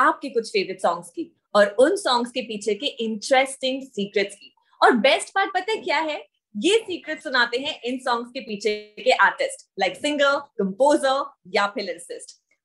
आपके कुछ favourite songs की और उन सॉन्ग्स के पीछे के इंटरेस्टिंग सीक्रेट्स की। और बेस्ट पार्ट पता है क्या है? ये सीक्रेट सुनाते हैं इन सॉन्ग्स के पीछे के आर्टिस्ट लाइक सिंगर कंपोजर या फिर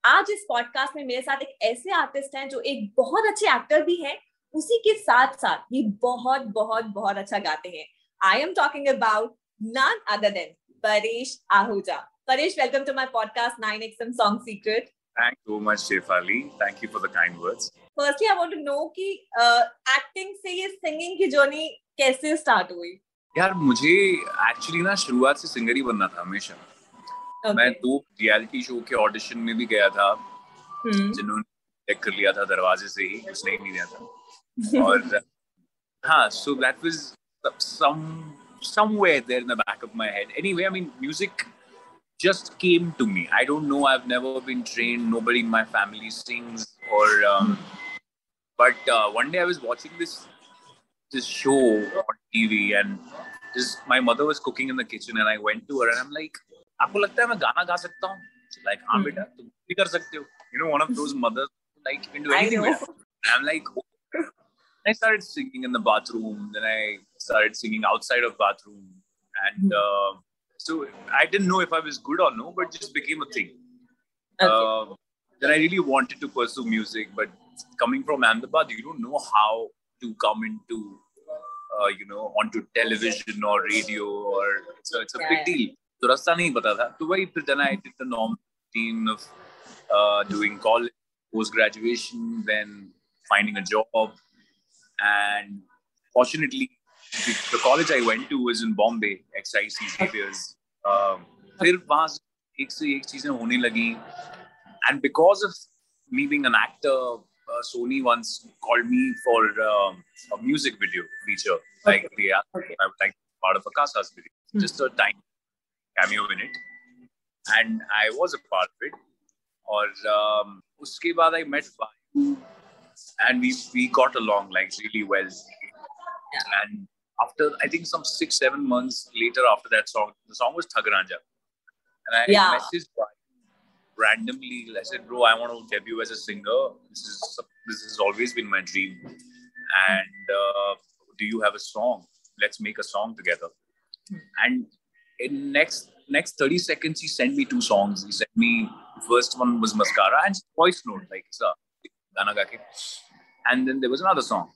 आज इस पॉडकास्ट में मेरे साथ एक ऐसे आर्टिस्ट हैं जो एक बहुत अच्छे एक्टर भी हैं, उसी के साथ साथ ये बहुत बहुत बहुत अच्छा गाते हैं। I am talking about none other than Paresh Ahuja Paresh welcome to my podcast 9xm song secret Thanks so much, Shefali. Thank you for the kind words. Firstly I want to know कि acting uh, से ये singing की journey कैसे start हुई यार मुझे actually ना शुरुआत से सिंगर ही बनना था हमेशा okay. मैं दो रियलिटी शो के ऑडिशन में भी गया था hmm. जिन्होंने चेक कर लिया था दरवाजे से ही उसने ही नहीं दिया था और हाँ so that was some somewhere there in the back of my head anyway i mean music just came to me i don't know i've never been trained nobody in my family sings or um, but uh, one day i was watching this this show on tv and just my mother was cooking in the kitchen and i went to her and i'm like आपको लगता है मैं गाना गा सकता हूँ like हाँ Hmm. बेटा तुम भी कर सकते हो you know one of those mothers like you can do I anything know. with it. I'm like okay. I started singing in the bathroom then I started singing outside of bathroom and uh, so I didn't know if I was good or no, but just became a thing. Okay. Uh, I really wanted to pursue music, but coming from Ahmedabad, you don't know how to come into, uh, you know, onto television or radio or so it's a yeah. big deal. So rasta nahi pata tha. So why then I did the normal team of uh, doing college, post graduation, then finding a job, and fortunately the, the college I went to was in Bombay, excise beers. Um, फिर वहाँ एक से एक and because of me being an actor uh, Sony once called me for um, a music video feature like okay. they asked okay. I would like part of Akasa's video hmm. just a tiny cameo in it and I was a part of it And um, उसके I met Vayu and we we got along like really well yeah. and after i think some six seven months later after that song the song was Thug Ranjha. and i Yeah. messaged randomly. I said bro i want to debut as a singer. This is this has always been my dream. And uh, do you have a song? Let's make a song together. And in next next 30 seconds he sent me two songs. He sent me first one was mascara and voice note like it's a Gana and then there was another song.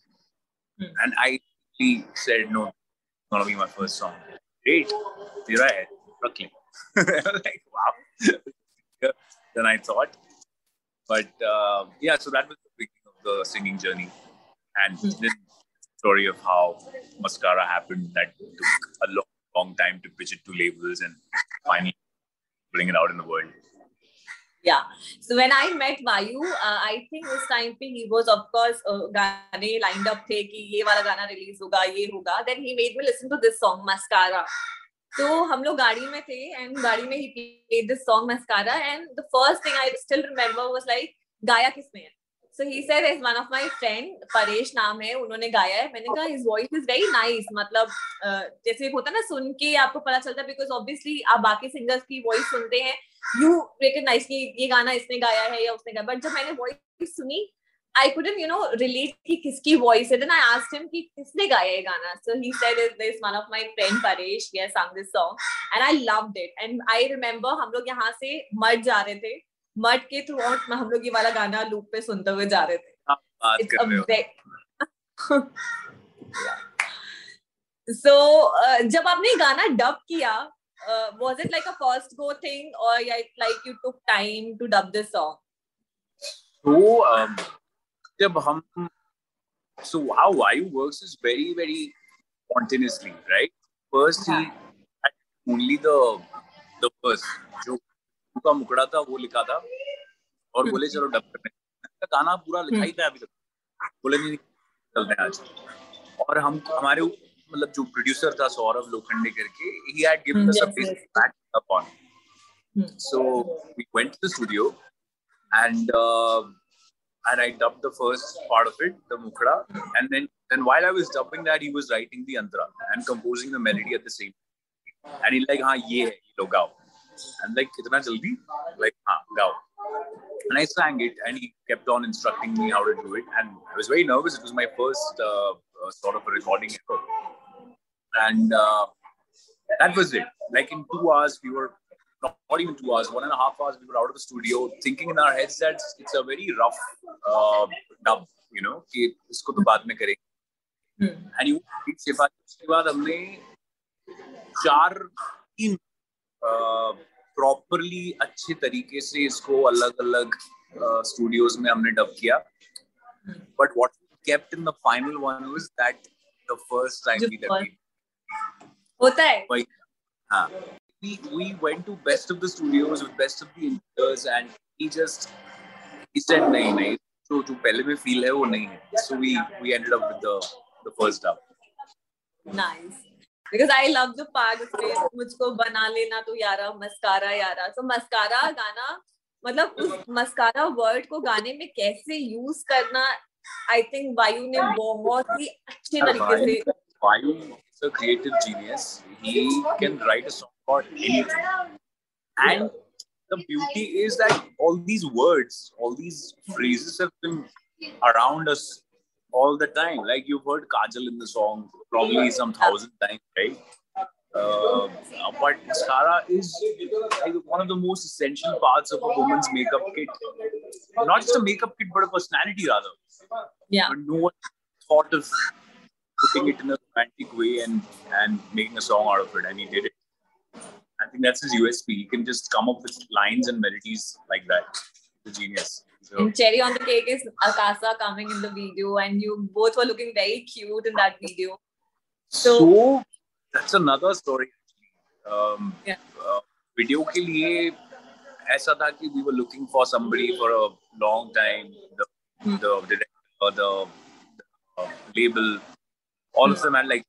Hmm. and i really said no it's gonna be my first song great here i had Brooklyn like wow than I thought. But uh, yeah, so that was the beginning of the singing journey, and then story of how Mascara happened. That took a long, long time to pitch it to labels and finally bring it out in the world. Yeah. So when I met Vayu, uh, I think उस time पे he was of course uh, गाने lined up थे कि ये वाला गाना release होगा ये होगा. Then he made me listen to this song Mascara. तो हम लोग गाड़ी में थे and गाड़ी में he played this song Mascara and the first thing I still remember was like गाया किसने है? So he said is one of my friend Paresh नाम है उन्होंने गाया है मैंने कहा his voice is very nice मतलब uh, जैसे होता है ना सुन के आपको पता चलता है because obviously आप बाकी singers की voice सुनते हैं यू रिकग्नाइज कि ये गाना इसने गाया है या उसने गाया बट जब मैंने वॉइस सुनी I couldn't you know relate कि किसकी वॉइस है। देन आई आस्क्ड हिम कि किसने गाया ये गाना? So he said is this one of my friend Paresh he has sung this song and I loved it and I remember हम लोग यहाँ से मड जा रहे थे। मड के थ्रू आउट हम लोग ये वाला गाना लूप पे सुनते हुए जा रहे थे। so uh, जब आपने गाना डब किया uh, was it like a first go thing or like like you took time to dub this song So um, जब हम so how Vayu works is very very spontaneously, right? First he had only the the verse जो का मुकड़ा था वो लिखा था और बोले चलो डब करने गाना पूरा लिखा ही था अभी तक बोले नहीं चलते आज और हम हमारे मतलब जो प्रोड्यूसर था सौरभ लोखंडे करके he had given us a base back upon so we went and uh, I dubbed the first part of it, the Mukhra. And then and while I was dubbing that, he was writing the Antara and composing the melody at the same time. And he's like, ha, ye hai, lo. And like, kitna jaldi? Like, ha, gao. And I sang it and he kept on instructing me how to do it. And I was very nervous. It was my first uh, uh, sort of a recording ever And uh, that was it. Like in two hours, we were not, not even two hours, one and a half hours, we were out of the studio, thinking in our heads that it's a very rough uh, dub, you know, कि इसको तो बाद में करेंगे. Hmm. And you उसके बाद उसके बाद हमने चार तीन प्रॉपरली अच्छे तरीके से इसको अलग अलग स्टूडियोज में हमने डब किया but what kept in the final one was that the first time The we dubbed first- होता है Like, huh. we we went to best of the studios with best of the engineers, and he just he said, "नहीं नहीं जो जो पहले में feel है वो नहीं है." So we we ended up with the the first dub. nice because I love the part उसमें मुझको बना लेना तो यारा मस्कारा यारा so मस्कारा गाना मतलब उस मस्कारा वर्ड को गाने में कैसे यूज़ करना आई थिंक वायु ने बहुत ही अच्छे तरीके से is a creative genius. He can write a song about anything, and the beauty is that all these words, all these phrases have been around us all the time. Like you've heard Kajal in the song probably some thousand times, right? Uh, but mascara is like one of the most essential parts of a woman's makeup kit. Not just a makeup kit, but a personality rather. yeah But no one thought of putting it in a romantic way and and making a song out of it, and he did it. I think that's his USP. He can just come up with lines and melodies like that. The genius. So, and cherry on the cake is Akasa coming in the video and you both were looking very cute in that video so, So- that's another story. Um, Yeah. uh, video के लिए ऐसा था कि we were looking for somebody for a long time. The Hmm. the director, the, the uh, label, all of them had like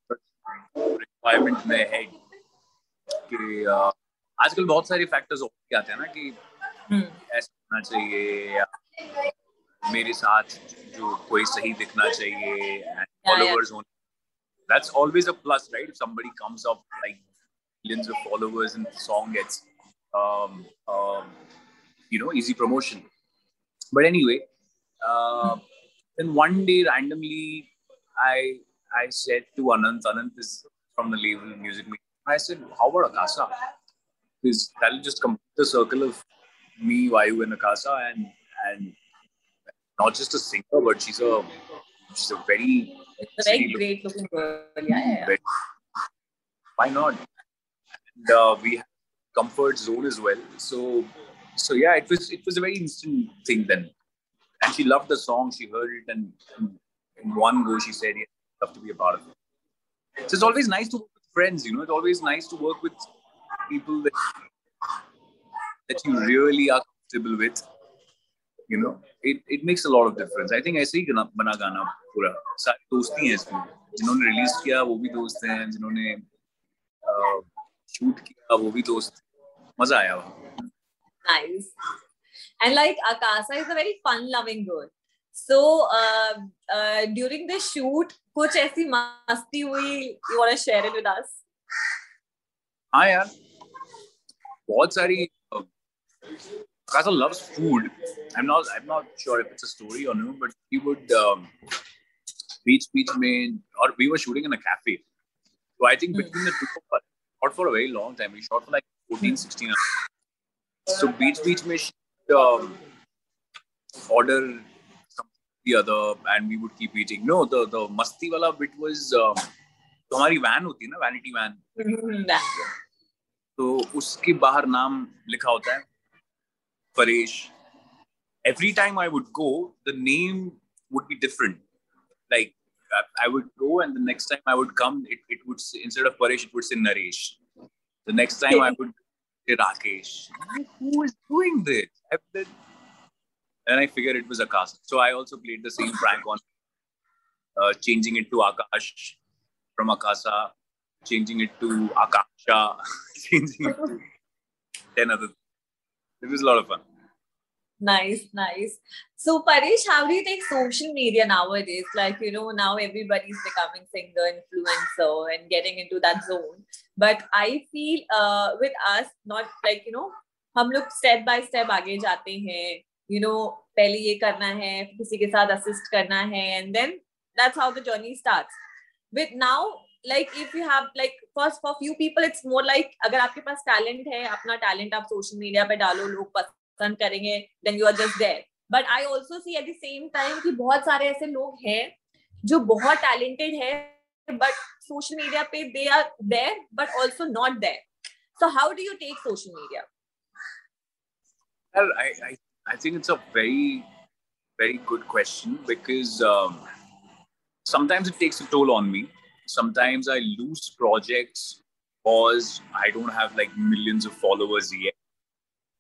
requirement में है कि uh, आजकल बहुत सारे फैक्टर्स के आते हैं ना कि Hmm. ऐसा होना चाहिए या मेरे साथ जो कोई सही दिखना चाहिए and yeah. followers होने that's always a plus right if somebody comes up like millions of followers and the song gets um, um, you know easy promotion but anyway uh, then one day randomly I I said to Anant Anant is from the label music Me I said how about Akasa because that'll just complete the circle of me Vayu and Akasa and and not just a singer but she's a she's a very it's a very great looking girl yeah yeah, why not? And uh, we have comfort zone as well. So so yeah, it was it was a very instant thing then. And she loved the song. She heard it, and, in one go she said, "Yeah, love to be a part of it." So it's always nice to work with friends. You know, it's always nice to work with people that that you really are comfortable with. You know, it, it makes a lot of difference. I think ऐसे ही गाना बना गाना पूरा सारे दोस्ती हैं इसमें जिन्होंने रिलीज किया वो भी दोस्त हैं जिन्होंने शूट किया वो भी दोस्त मजा आया वहाँ nice and like akasa is a very fun loving girl so uh, uh, during the shoot कुछ ऐसी मस्ती हुई you want to share it with us हाँ यार बहुत सारी Kasa loves food. I'm not I'm not sure if it's a story or no, but he would um, beach beach में or we were shooting in a cafe. So I think Hmm. between the two of us, shot for a very long time. We shot for like 14, 16 hours. So beach beach में she um, order the other and we would keep eating. No, the the मस्ती वाला bit was um, तो हमारी van होती है ना vanity van. तो उसके बाहर नाम लिखा होता है Paresh every time I would go, the name would be different. Like I, I would go, and the next time I would come, it, it would say, instead of Paresh, it would say Naresh. The next time I would say Rakesh. Who is doing this? I've been- and I figured it was Akash. So I also played the same prank on uh, changing it to Akash from Akasa, changing it to Akasha, changing it to 10 other things. It was a lot of fun. Nice, nice. So, Paresh, how do you take social media nowadays? Like, you know, now everybody's becoming singer, influencer, and getting into that zone. But I feel uh, with us, not like, you know, हम लोग step by step आगे जाते हैं you know पहले ये करना है किसी के साथ असिस्ट करना है and then that's how the journey starts with now like if you have like first for few people it's more like अगर आपके पास टैलेंट है अपना टैलेंट आप सोशल मीडिया पे डालो लोग पसंद करेंगे then you are just there but I also see at the same time कि बहुत सारे ऐसे लोग हैं जो बहुत टैलेंटेड है बट सोशल मीडिया पे they are there but also not there so how do you take social media Well, I, I, I think it's a very, very good question because um, sometimes it takes a toll on me. Sometimes I lose projects because I don't have like millions of followers yet.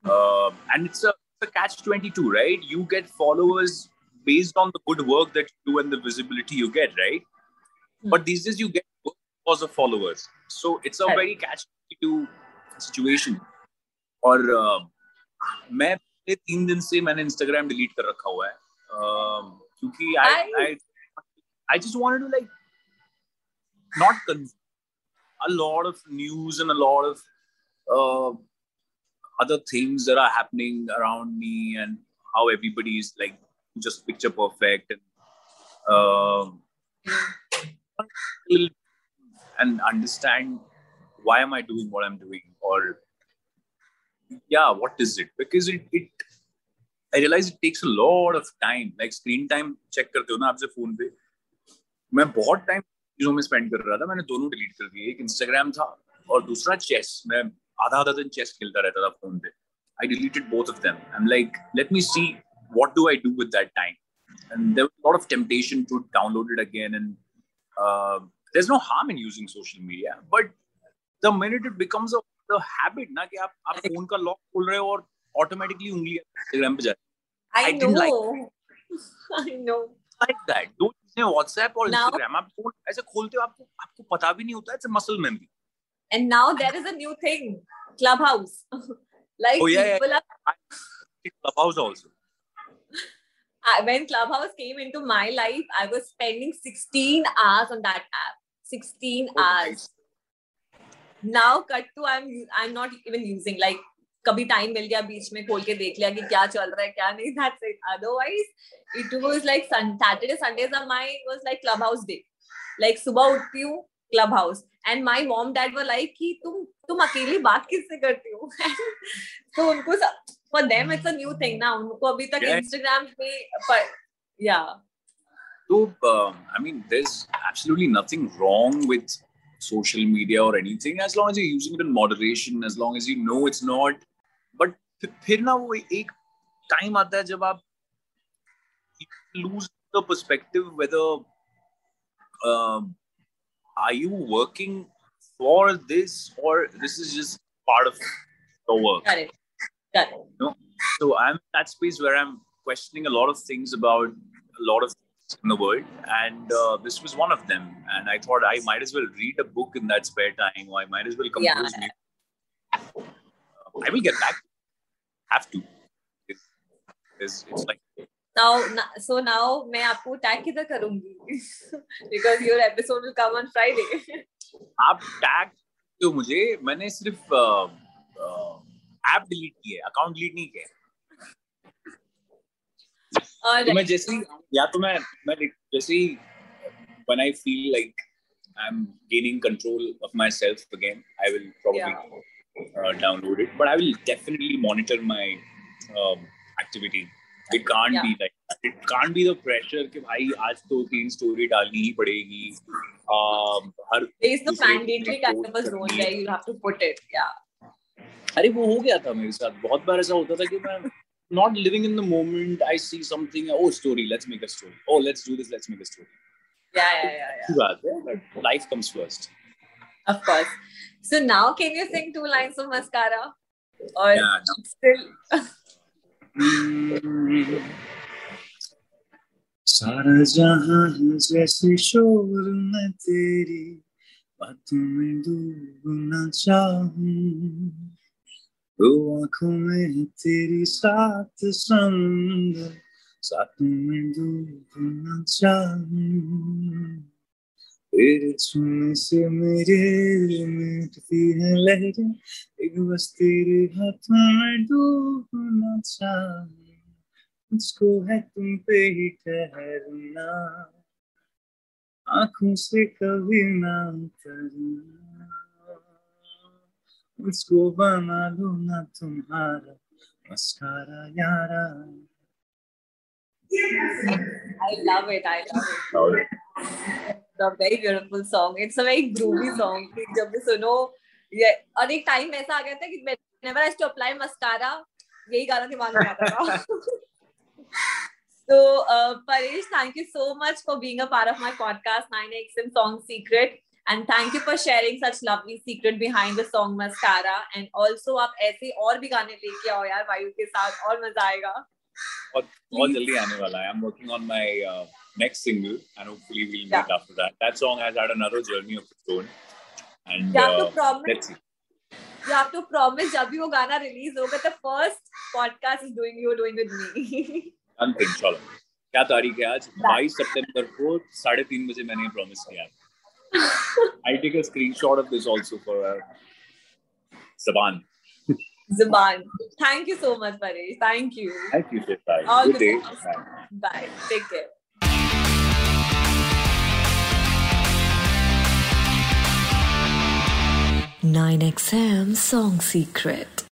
Uh, and it's a, it's a catch 22, right? You get followers based on the good work that you do and the visibility you get, right? Hmm. But these days you get work because of followers. So it's a Right. very catch 22 situation. और uh, मैं पिछले तीन दिन से मैंने Instagram delete कर रखा हुआ है। क्योंकि I just want to like not a load of news and other things are happening around me and how everybody is like just picture perfect and understand why am I doing yeah, what is it? Because it, it I realize it takes a lot of time. Like screen time check करते हो ना आपसे phone पे मैं बहुत time चीजों में spend कर रहा था मैंने दोनों डिलीट कर दिए एक इंस्टाग्राम था और दूसरा चेस मैं आधा आधा दिन चेस खेलता रहता था फोन पे I deleted both of them I am like let me C what do I do with that time? And there was a lot of temptation to download it again. And uh, there's no harm in using social media, but the minute it becomes a habit ना कि आप आप phone का lock खोल रहे हो और automatically उंगली इंस्टाग्राम पे जा रही है I know I know like that दो चीज़ें व्हाट्सएप और इंस्टाग्राम आप फ़ोन ऐसे खोलते हो आपको आपको पता भी नहीं होता it's a muscle memory and now there is a new thing Clubhouse like people are Clubhouse also I, when Clubhouse came into my life, I was spending 16 hours on that app. 16 oh, now cut to I am I am not even using like कभी time मिल गया बीच में खोल के देख लिया कि क्या चल रहा है क्या नहीं that's it otherwise it was like Saturday Sunday is my was like Clubhouse day like सुबह उठती हूँ Clubhouse and my mom dad were like कि तुम तुम अकेली बात किससे करती हो? तो उनको for them it's a new thing ना. उनको अभी तक इंस्टाग्राम पे पर या तो I mean there is absolutely nothing wrong with social media or anything as long as you're using it in moderation, as long as you know it's not. But फिर- फिर ना वो एक टाइम आता है जब आप lose the perspective whether um, are you working for this or this is just part of the work. correct correct So I'm in that space where I'm questioning a lot of things about a lot of things in the world, and uh, this was one of them. And I thought I might as well read a book in that spare time, or I might as well Yeah. compose music. Uh, I will get back. Have to. It's, it's, it's like now na- so now मैं आपको tag किधर करूंगी because your episode will come on Friday आप tag तो मुझे मैंने सिर्फ app delete किया अकाउंट डिलीट नहीं किया और तो मैं जैसे या तो मैं मैं जैसे ही when I feel like I'm gaining control of myself again, I will probably yeah. uh, download it. But I will definitely monitor my um, activity. It can't Yeah. be like. It can't be the pressure कि भाई आज तो तीन story डालनी ही पड़ेगी um, her there is the दूसरे mandatory दिन kind of a post zone करनी है। where you have to put it yeah अरे वो हो गया था मेरे साथ बहुत बार ऐसा होता था कि मैं not living in the moment I see something oh story let's make a story oh let's do this let's make a story yeah yeah yeah, yeah. अच्छी बात है but life comes first of course so now can you sing two lines of mascara or Yeah, no. still सारा जहां है जैसे शोर मैं तेरी बातों में डूबना चाहूं आँखों में तेरी साथ समुंदर में डूबना चाहूँ छूने से मेरे मिटती है लहरें, एक बस तेरे हाथों में डूबना चाहूँ मुझको है तुम पे ही ठहरना, आँखों से कभी ना उतरना। मुझको बना लो ना तुम्हारा मस्कारा यारा I love it. I love it. It's a very beautiful song. It's a very groovy song. कि जब भी सुनो ये और एक टाइम ऐसा आ गया था कि whenever I used to apply mascara यही गाना दिमाग में आता था. so uh, Paresh, thank you so much for being a part of my podcast 9XM Song Secret. And thank you for sharing such lovely secret behind the song Mascara. And also आप ऐसे और भी गाने लेके आओ यार वायु के साथ और मज़ा आएगा. बहुत बहुत जल्दी आने वाला है. I'm working on my uh, next single and hopefully we'll meet Yeah. after that. That song has had another journey of its own. And You have uh, to uh, promise let's see. you have to promise जब भी वो गाना release होगा the first podcast is doing you doing with me Done thing, चलो. क्या तारीख है आज 22 सितंबर को साढ़े तीन बजे मैंने प्रॉमिस किया I take a screenshot of this also for uh, Saban. Zuban thank you so much Paresh thank you Thank you, Shefali. All Good the day. Bye. bye take care Nine XM Song Secret.